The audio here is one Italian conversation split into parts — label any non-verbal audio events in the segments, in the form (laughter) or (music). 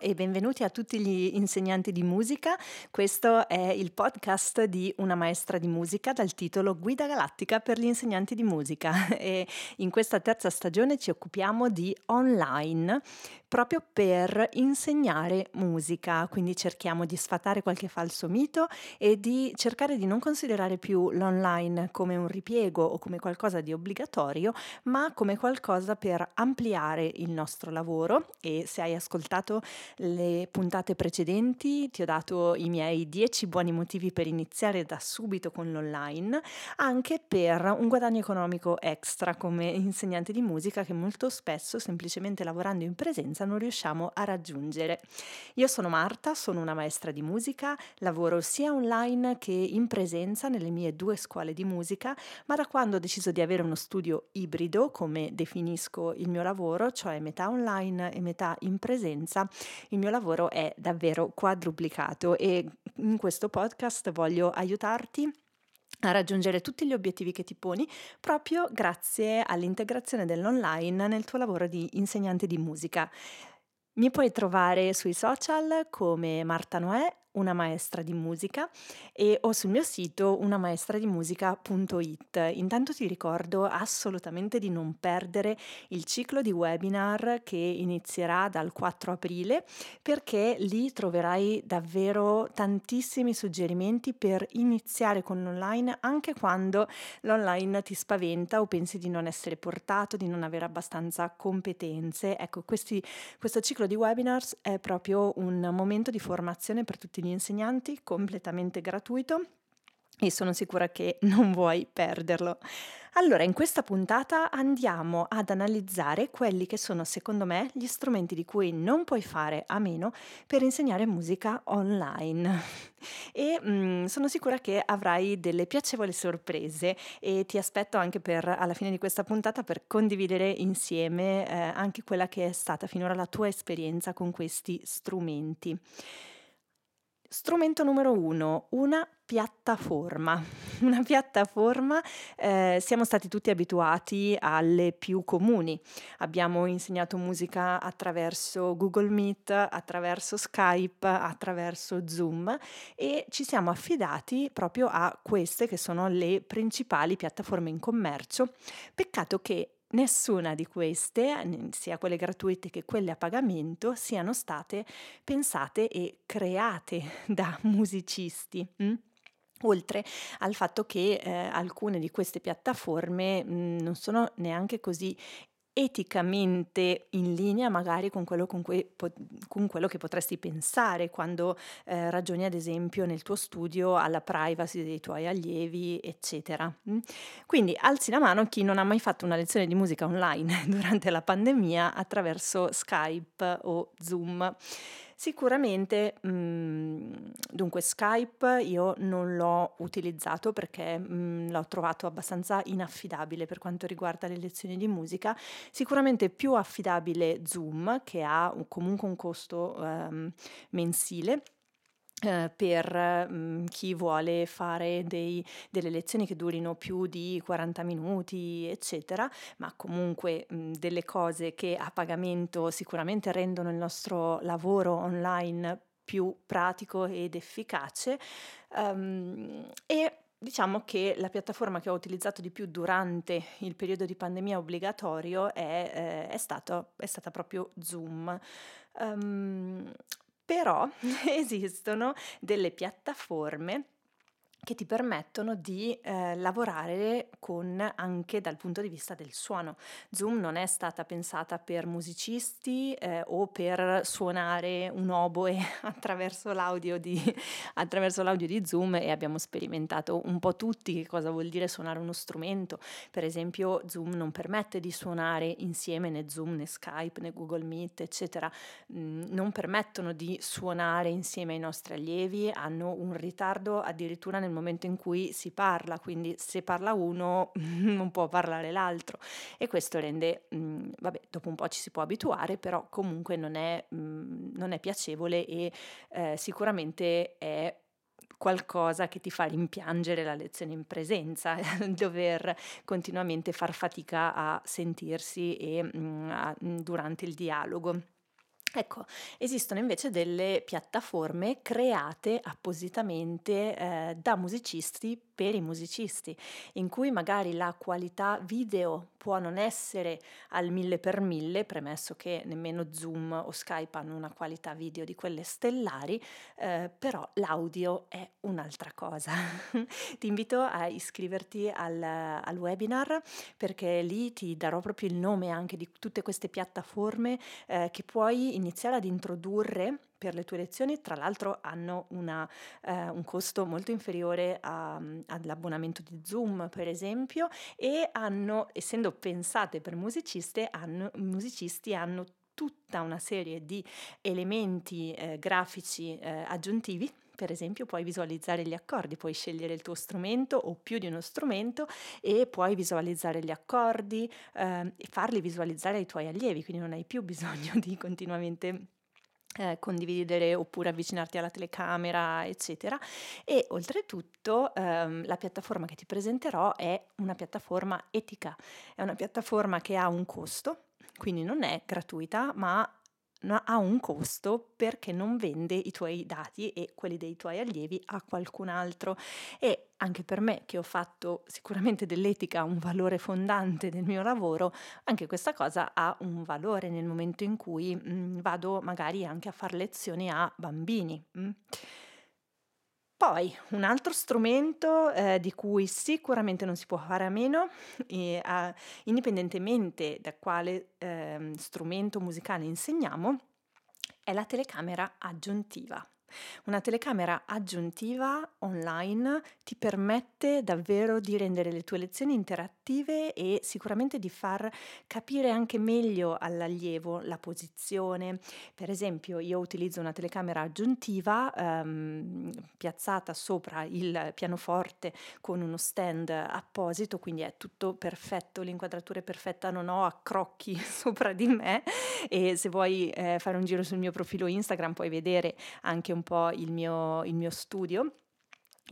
e benvenuti a tutti gli insegnanti di musica. Questo è il podcast di una maestra di musica dal titolo Guida Galattica per gli insegnanti di musica (laughs) e in questa terza stagione ci occupiamo di online proprio per insegnare musica, quindi cerchiamo di sfatare qualche falso mito e di cercare di non considerare più l'online come un ripiego o come qualcosa di obbligatorio, ma come qualcosa per ampliare il nostro lavoro. E se hai ascoltato le puntate precedenti ti ho dato i miei 10 buoni motivi per iniziare da subito con l'online, anche per un guadagno economico extra come insegnante di musica che molto spesso semplicemente lavorando in presenza non riusciamo a raggiungere. Io sono Marta, sono una maestra di musica, lavoro sia online che in presenza nelle mie due scuole di musica, ma da quando ho deciso di avere uno studio ibrido, come definisco il mio lavoro, cioè metà online e metà in presenza, il mio lavoro è davvero quadruplicato e in questo podcast voglio aiutarti a raggiungere tutti gli obiettivi che ti poni proprio grazie all'integrazione dell'online nel tuo lavoro di insegnante di musica. Mi puoi trovare sui social come Marta Noè una maestra di musica e ho sul mio sito unamaestradimusica.it. Intanto ti ricordo assolutamente di non perdere il ciclo di webinar che inizierà dal 4 aprile perché lì troverai davvero tantissimi suggerimenti per iniziare con l'online anche quando l'online ti spaventa o pensi di non essere portato, di non avere abbastanza competenze. Ecco, questi, questo ciclo di webinars è proprio un momento di formazione per tutti gli insegnanti, completamente gratuito e sono sicura che non vuoi perderlo. Allora, in questa puntata andiamo ad analizzare quelli che sono secondo me gli strumenti di cui non puoi fare a meno per insegnare musica online. E mh, mm, sono sicura che avrai delle piacevoli sorprese e ti aspetto anche per alla fine di questa puntata per condividere insieme eh, anche quella che è stata finora la tua esperienza con questi strumenti. Strumento numero uno, una piattaforma. (laughs) Una piattaforma, eh, siamo stati tutti abituati alle più comuni. Abbiamo insegnato musica attraverso Google Meet, attraverso Skype, attraverso Zoom e ci siamo affidati proprio a queste che sono le principali piattaforme in commercio. Peccato che Nessuna di queste, sia quelle gratuite che quelle a pagamento, siano state pensate e create (laughs) da musicisti. Mm? Oltre al fatto che eh, alcune di queste piattaforme mh, mm, non sono neanche così eticamente in linea magari con quello, con cui, con quello che potresti pensare quando eh, ragioni ad esempio nel tuo studio alla privacy dei tuoi allievi, eccetera. Mm? Quindi alzi la mano chi non ha mai fatto una lezione di musica online (laughs) durante la pandemia attraverso Skype o Zoom. Sicuramente, mhmm, dunque Skype io non l'ho utilizzato perché, mhmm, l'ho trovato abbastanza inaffidabile per quanto riguarda le lezioni di musica. Sicuramente più affidabile Zoom che ha comunque un costo, ehm, mensile per mh, mm, chi vuole fare dei, delle lezioni che durino più di 40 minuti, eccetera, ma comunque mh, mm, delle cose che a pagamento sicuramente rendono il nostro lavoro online più pratico ed efficace. Um, e Diciamo che la piattaforma che ho utilizzato di più durante il periodo di pandemia obbligatorio è, eh, è, stato, è stata proprio Zoom. Um, però (laughs) esistono delle piattaforme che ti permettono di eh, lavorare con anche dal punto di vista del suono. Zoom non è stata pensata per musicisti eh, o per suonare un oboe (laughs) attraverso l'audio, di, attraverso l'audio di Zoom e abbiamo sperimentato un po' tutti che cosa vuol dire suonare uno strumento. Per esempio Zoom non permette di suonare insieme né Zoom né Skype né Google Meet eccetera, mm, non permettono di suonare insieme ai nostri allievi, hanno un ritardo addirittura nel nel momento in cui si parla, quindi se parla uno (laughs) non può parlare l'altro e questo rende, mh, mm, vabbè, dopo un po' ci si può abituare, però comunque non è, mh, mm, non è piacevole e eh, sicuramente è qualcosa che ti fa rimpiangere la lezione in presenza, (laughs) dover continuamente far fatica a sentirsi e, mh, mm, a, durante il dialogo. Ecco, esistono invece delle piattaforme create appositamente eh, da musicisti per i musicisti, in cui magari la qualità video può non essere al mille per mille, premesso che nemmeno Zoom o Skype hanno una qualità video di quelle stellari, eh, però l'audio è un'altra cosa. (laughs) ti invito a iscriverti al, al webinar perché lì ti darò proprio il nome anche di tutte queste piattaforme eh, che puoi iniziare ad introdurre per le tue lezioni, tra l'altro hanno una, eh, un costo molto inferiore a, all'abbonamento di Zoom, per esempio, e hanno, essendo pensate per musiciste, hanno, musicisti hanno tutta una serie di elementi eh, grafici eh, aggiuntivi per esempio puoi visualizzare gli accordi, puoi scegliere il tuo strumento o più di uno strumento e puoi visualizzare gli accordi eh, e farli visualizzare ai tuoi allievi, quindi non hai più bisogno di continuamente eh, condividere oppure avvicinarti alla telecamera, eccetera. E oltretutto ehm, la piattaforma che ti presenterò è una piattaforma etica, è una piattaforma che ha un costo, quindi non è gratuita, ma ha un costo perché non vende i tuoi dati e quelli dei tuoi allievi a qualcun altro e anche per me che ho fatto sicuramente dell'etica un valore fondante del mio lavoro, anche questa cosa ha un valore nel momento in cui mh, mm, vado magari anche a fare lezioni a bambini. Mh. Poi un altro strumento eh, di cui sicuramente non si può fare a meno, e, uh, indipendentemente da quale eh, strumento musicale insegniamo, è la telecamera aggiuntiva. Una telecamera aggiuntiva online ti permette davvero di rendere le tue lezioni interattive e sicuramente di far capire anche meglio all'allievo la posizione. Per esempio, io utilizzo una telecamera aggiuntiva ehm, piazzata sopra il pianoforte con uno stand apposito, quindi è tutto perfetto, l'inquadratura è perfetta, non ho accrocchi (laughs) sopra di me e se vuoi eh, fare un giro sul mio profilo Instagram puoi vedere anche un un po' il mio, il mio studio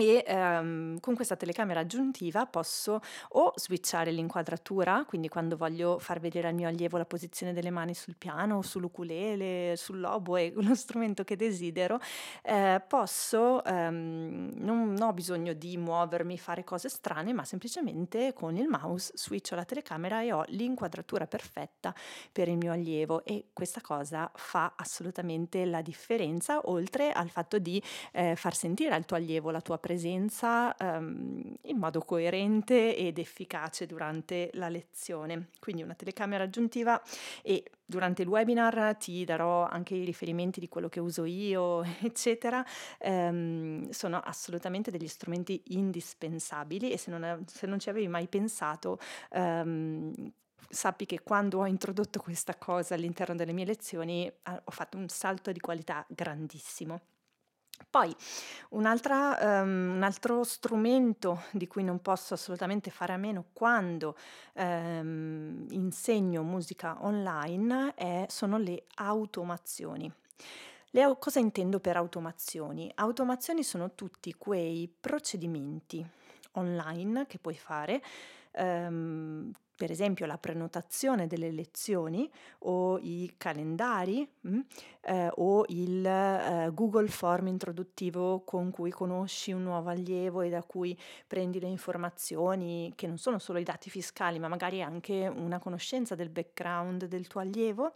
e ehm, con questa telecamera aggiuntiva posso o switchare l'inquadratura, quindi quando voglio far vedere al mio allievo la posizione delle mani sul piano, sull'ukulele, sull'oboe, (laughs) lo strumento che desidero, eh, posso, ehm, non ho bisogno di muovermi, fare cose strane, ma semplicemente con il mouse switcho la telecamera e ho l'inquadratura perfetta per il mio allievo. E questa cosa fa assolutamente la differenza, oltre al fatto di eh, far sentire al tuo allievo la tua presenza presenza um, in modo coerente ed efficace durante la lezione. Quindi una telecamera aggiuntiva e durante il webinar ti darò anche i riferimenti di quello che uso io, (laughs) eccetera. Um, sono assolutamente degli strumenti indispensabili e se non, se non ci avevi mai pensato, um, sappi che quando ho introdotto questa cosa all'interno delle mie lezioni ho fatto un salto di qualità grandissimo. Poi um, un altro strumento di cui non posso assolutamente fare a meno quando um, insegno musica online è, sono le automazioni. Le, cosa intendo per automazioni? Automazioni sono tutti quei procedimenti online che puoi fare um, per esempio la prenotazione delle lezioni o i calendari mh, mm, eh, o il eh, Google Form introduttivo con cui conosci un nuovo allievo e da cui prendi le informazioni che non sono solo i dati fiscali ma magari anche una conoscenza del background del tuo allievo.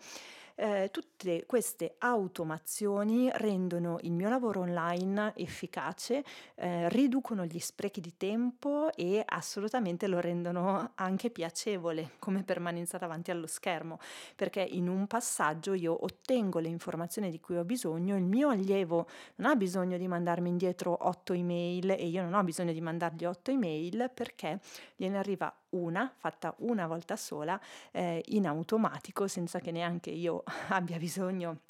Eh, tutte queste automazioni rendono il mio lavoro online efficace, eh, riducono gli sprechi di tempo e assolutamente lo rendono anche piacevole come permanenza davanti allo schermo, perché in un passaggio io ottengo le informazioni di cui ho bisogno, il mio allievo non ha bisogno di mandarmi indietro otto email e io non ho bisogno di mandargli otto email perché gliene arriva una, fatta una volta sola, eh, in automatico, senza che neanche io (laughs) abbia bisogno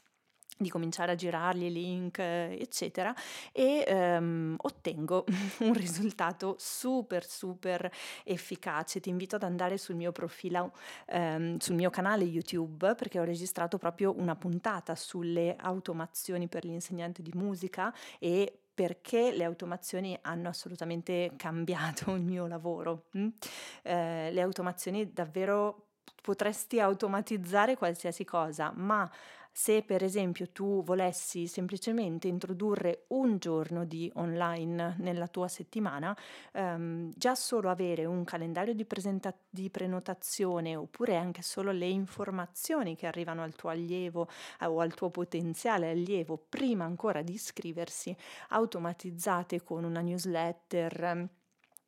di cominciare a girargli link, eccetera, e ehm, ottengo (laughs) un risultato super, super efficace. Ti invito ad andare sul mio profilo, ehm, sul mio canale YouTube, perché ho registrato proprio una puntata sulle automazioni per l'insegnante di musica e perché le automazioni hanno assolutamente cambiato il mio lavoro. Mm? Eh, le automazioni davvero potresti automatizzare qualsiasi cosa, ma Se per esempio tu volessi semplicemente introdurre un giorno di online nella tua settimana, ehm, già solo avere un calendario di, presenta- di prenotazione oppure anche solo le informazioni che arrivano al tuo allievo eh, o al tuo potenziale allievo prima ancora di iscriversi, automatizzate con una newsletter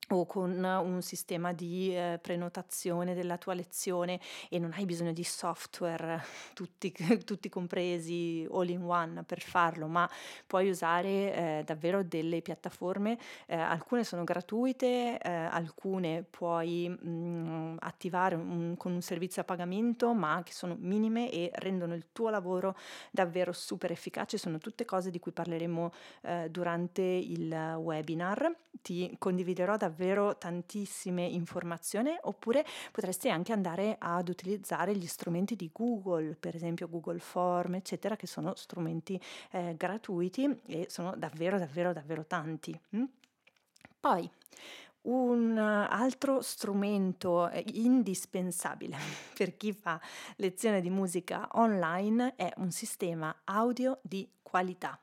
o con un sistema di eh, prenotazione della tua lezione e non hai bisogno di software tutti, tutti compresi all in one per farlo, ma puoi usare eh, davvero delle piattaforme, eh, alcune sono gratuite, eh, alcune puoi mh, mm, attivare un, con un servizio a pagamento, ma che sono minime e rendono il tuo lavoro davvero super efficace, sono tutte cose di cui parleremo eh, durante il webinar. Ti condividerò davvero davvero tantissime informazioni oppure potresti anche andare ad utilizzare gli strumenti di Google, per esempio Google Form, eccetera, che sono strumenti eh, gratuiti e sono davvero, davvero, davvero tanti. Mm? Poi, un altro strumento eh, indispensabile (laughs) per chi fa lezione di musica online è un sistema audio di qualità.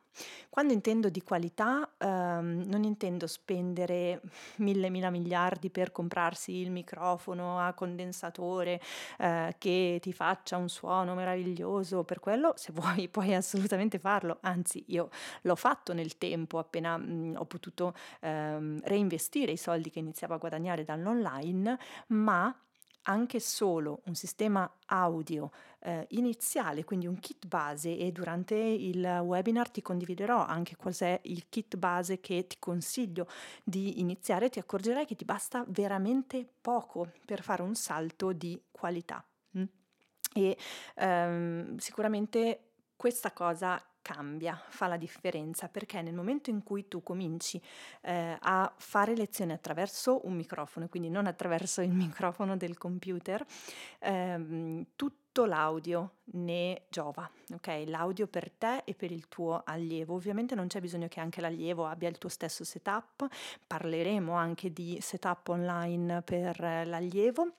Quando intendo di qualità, ehm, non intendo spendere (laughs) mille, mila miliardi per comprarsi il microfono a condensatore eh, che ti faccia un suono meraviglioso. Per quello, se (laughs) vuoi, puoi assolutamente farlo. Anzi, io l'ho fatto nel tempo, appena mh, mm, ho potuto ehm, reinvestire i soldi che iniziavo a guadagnare dall'online, ma anche solo un sistema audio eh, iniziale, quindi un kit base e durante il webinar ti condividerò anche cos'è il kit base che ti consiglio di iniziare, ti accorgerai che ti basta veramente poco per fare un salto di qualità. Mm? E ehm, sicuramente questa cosa cambia, fa la differenza, perché nel momento in cui tu cominci eh, a fare lezioni attraverso un microfono, quindi non attraverso il (laughs) microfono del computer, ehm, tutto l'audio ne giova, ok? L'audio per te e per il tuo allievo. Ovviamente non c'è bisogno che anche l'allievo abbia il tuo stesso setup, parleremo anche di setup online per l'allievo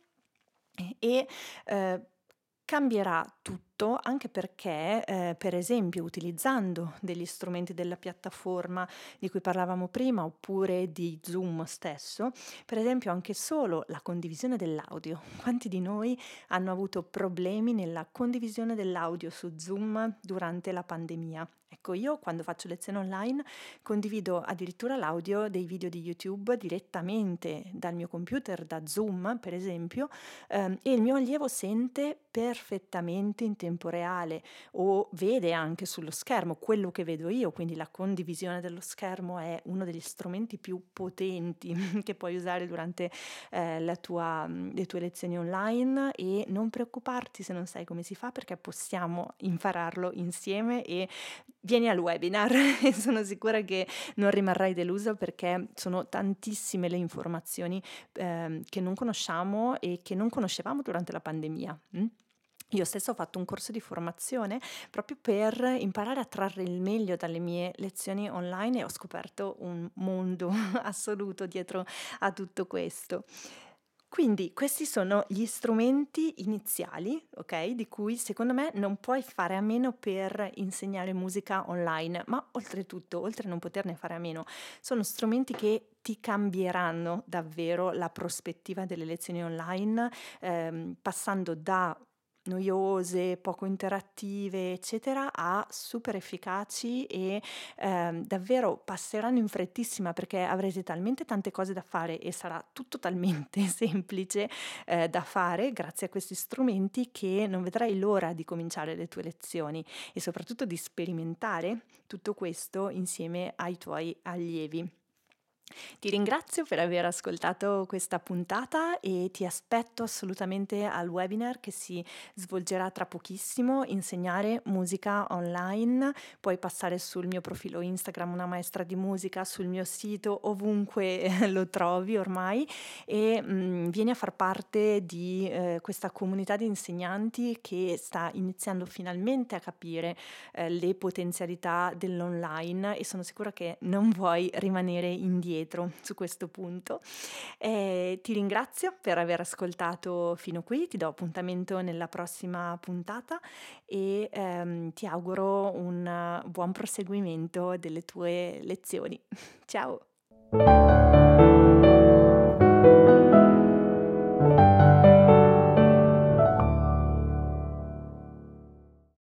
e eh, cambierà tutto anche perché, eh, per esempio, utilizzando degli strumenti della piattaforma di cui parlavamo prima oppure di Zoom stesso, per esempio anche solo la condivisione dell'audio. Quanti di noi hanno avuto problemi nella condivisione dell'audio su Zoom durante la pandemia? Ecco, io quando faccio lezioni online condivido addirittura l'audio dei video di YouTube direttamente dal mio computer, da Zoom per esempio, ehm, e il mio allievo sente perfettamente in tempo reale o vede anche sullo schermo quello che vedo io, quindi la condivisione dello schermo è uno degli strumenti più potenti (laughs) che puoi usare durante eh, tua, le tue lezioni online e non preoccuparti se non sai come si fa perché possiamo impararlo insieme e vieni al webinar (laughs) e sono sicura che non rimarrai deluso perché sono tantissime le informazioni eh, che non conosciamo e che non conoscevamo durante la pandemia. Mm? Io stesso ho fatto un corso di formazione proprio per imparare a trarre il meglio dalle mie lezioni online e ho scoperto un mondo (laughs) assoluto dietro a tutto questo. Quindi questi sono gli strumenti iniziali, ok? Di cui secondo me non puoi fare a meno per insegnare musica online, ma oltretutto, oltre a non poterne fare a meno, sono strumenti che ti cambieranno davvero la prospettiva delle lezioni online, ehm, passando da noiose, poco interattive, eccetera, a super efficaci e eh, davvero passeranno in frettissima perché avrete talmente tante cose da fare e sarà tutto talmente (laughs) semplice eh, da fare grazie a questi strumenti che non vedrai l'ora di cominciare le tue lezioni e soprattutto di sperimentare tutto questo insieme ai tuoi allievi. Ti ringrazio per aver ascoltato questa puntata e ti aspetto assolutamente al webinar che si svolgerà tra pochissimo, insegnare musica online. Puoi passare sul mio profilo Instagram, una maestra di musica, sul mio sito, ovunque (laughs) lo trovi ormai e mh, mm, vieni a far parte di eh, questa comunità di insegnanti che sta iniziando finalmente a capire eh, le potenzialità dell'online e sono sicura che non vuoi rimanere indietro indietro su questo punto. Eh, ti ringrazio per aver ascoltato fino qui, ti do appuntamento nella prossima puntata e ehm, ti auguro un buon proseguimento delle tue lezioni. (laughs) Ciao!